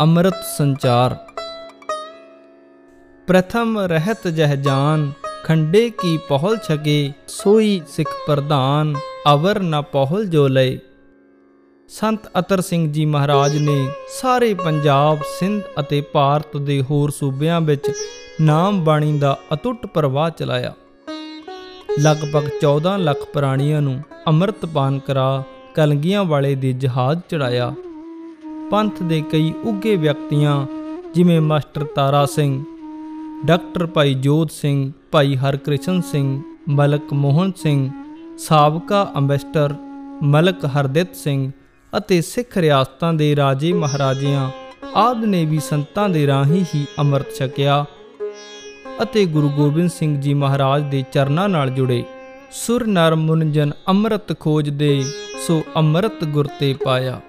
ਅੰਮ੍ਰਿਤ ਸੰਚਾਰ। ਪ੍ਰਥਮ ਰਹਿਤ ਜਹ ਜਾਨ, ਖੰਡੇ ਕੀ ਪਹਲ ਛਕੇ, ਸੋਈ ਸਿੱਖ ਪ੍ਰਧਾਨ, ਅਵਰ ਨ ਪਹਲ ਜੋ ਲਏ। ਸੰਤ ਅਤਰ ਸਿੰਘ ਜੀ ਮਹਾਰਾਜ ਨੇ ਸਾਰੇ ਪੰਜਾਬ, ਸਿੰਧ ਅਤੇ ਭਾਰਤ ਦੇ ਹੋਰ ਸੂਬਿਆਂ ਵਿੱਚ ਨਾਮ ਬਾਣੀ ਦਾ ਅਟੁੱਟ ਪ੍ਰਵਾਹ ਚਲਾਇਆ। ਲਗਭਗ 14 ਲੱਖ ਪ੍ਰਾਣੀਆਂ ਨੂੰ ਅੰਮ੍ਰਿਤ ਪਾਨ ਕਰਾ ਕਲਗੀਆਂ ਵਾਲੇ ਦੇ ਜਹਾਜ਼ ਚੜਾਇਆ। ਪੰਥ ਦੇ ਕਈ ਉੱਗੇ ਵਿਅਕਤੀਆਂ, ਜਿਵੇਂ ਮਾਸਟਰ ਤਾਰਾ ਸਿੰਘ, ਡਾਕਟਰ ਭਾਈ ਜੋਤ ਸਿੰਘ, ਭਾਈ ਹਰਕ੍ਰਿਸ਼ਨ ਸਿੰਘ, ਮਲਕ ਮੋਹਨ ਸਿੰਘ, ਸਾਬਕਾ ਅੰਬੈਸਡਰ ਮਲਕ ਹਰਦਿਤ ਸਿੰਘ ਅਤੇ ਸਿੱਖ ਰਿਆਸਤਾਂ ਦੇ ਰਾਜੇ ਮਹਾਰਾਜਿਆਂ ਆਦਿ ਨੇ ਵੀ ਸੰਤਾਂ ਦੇ ਰਾਹੀਂ ਹੀ ਅੰਮ੍ਰਿਤ ਛਕਿਆ ਅਤੇ ਗੁਰੂ ਗੋਬਿੰਦ ਸਿੰਘ ਜੀ ਮਹਾਰਾਜ ਦੇ ਚਰਨਾਂ ਨਾਲ ਜੁੜੇ। ਸੁਰ ਨਰ ਮੁਨਜਨ ਅੰਮ੍ਰਿਤ ਖੋਜਦੇ ਸੋ ਅੰਮ੍ਰਿਤ ਗੁਰ ਤੇ ਪਾਇਆ।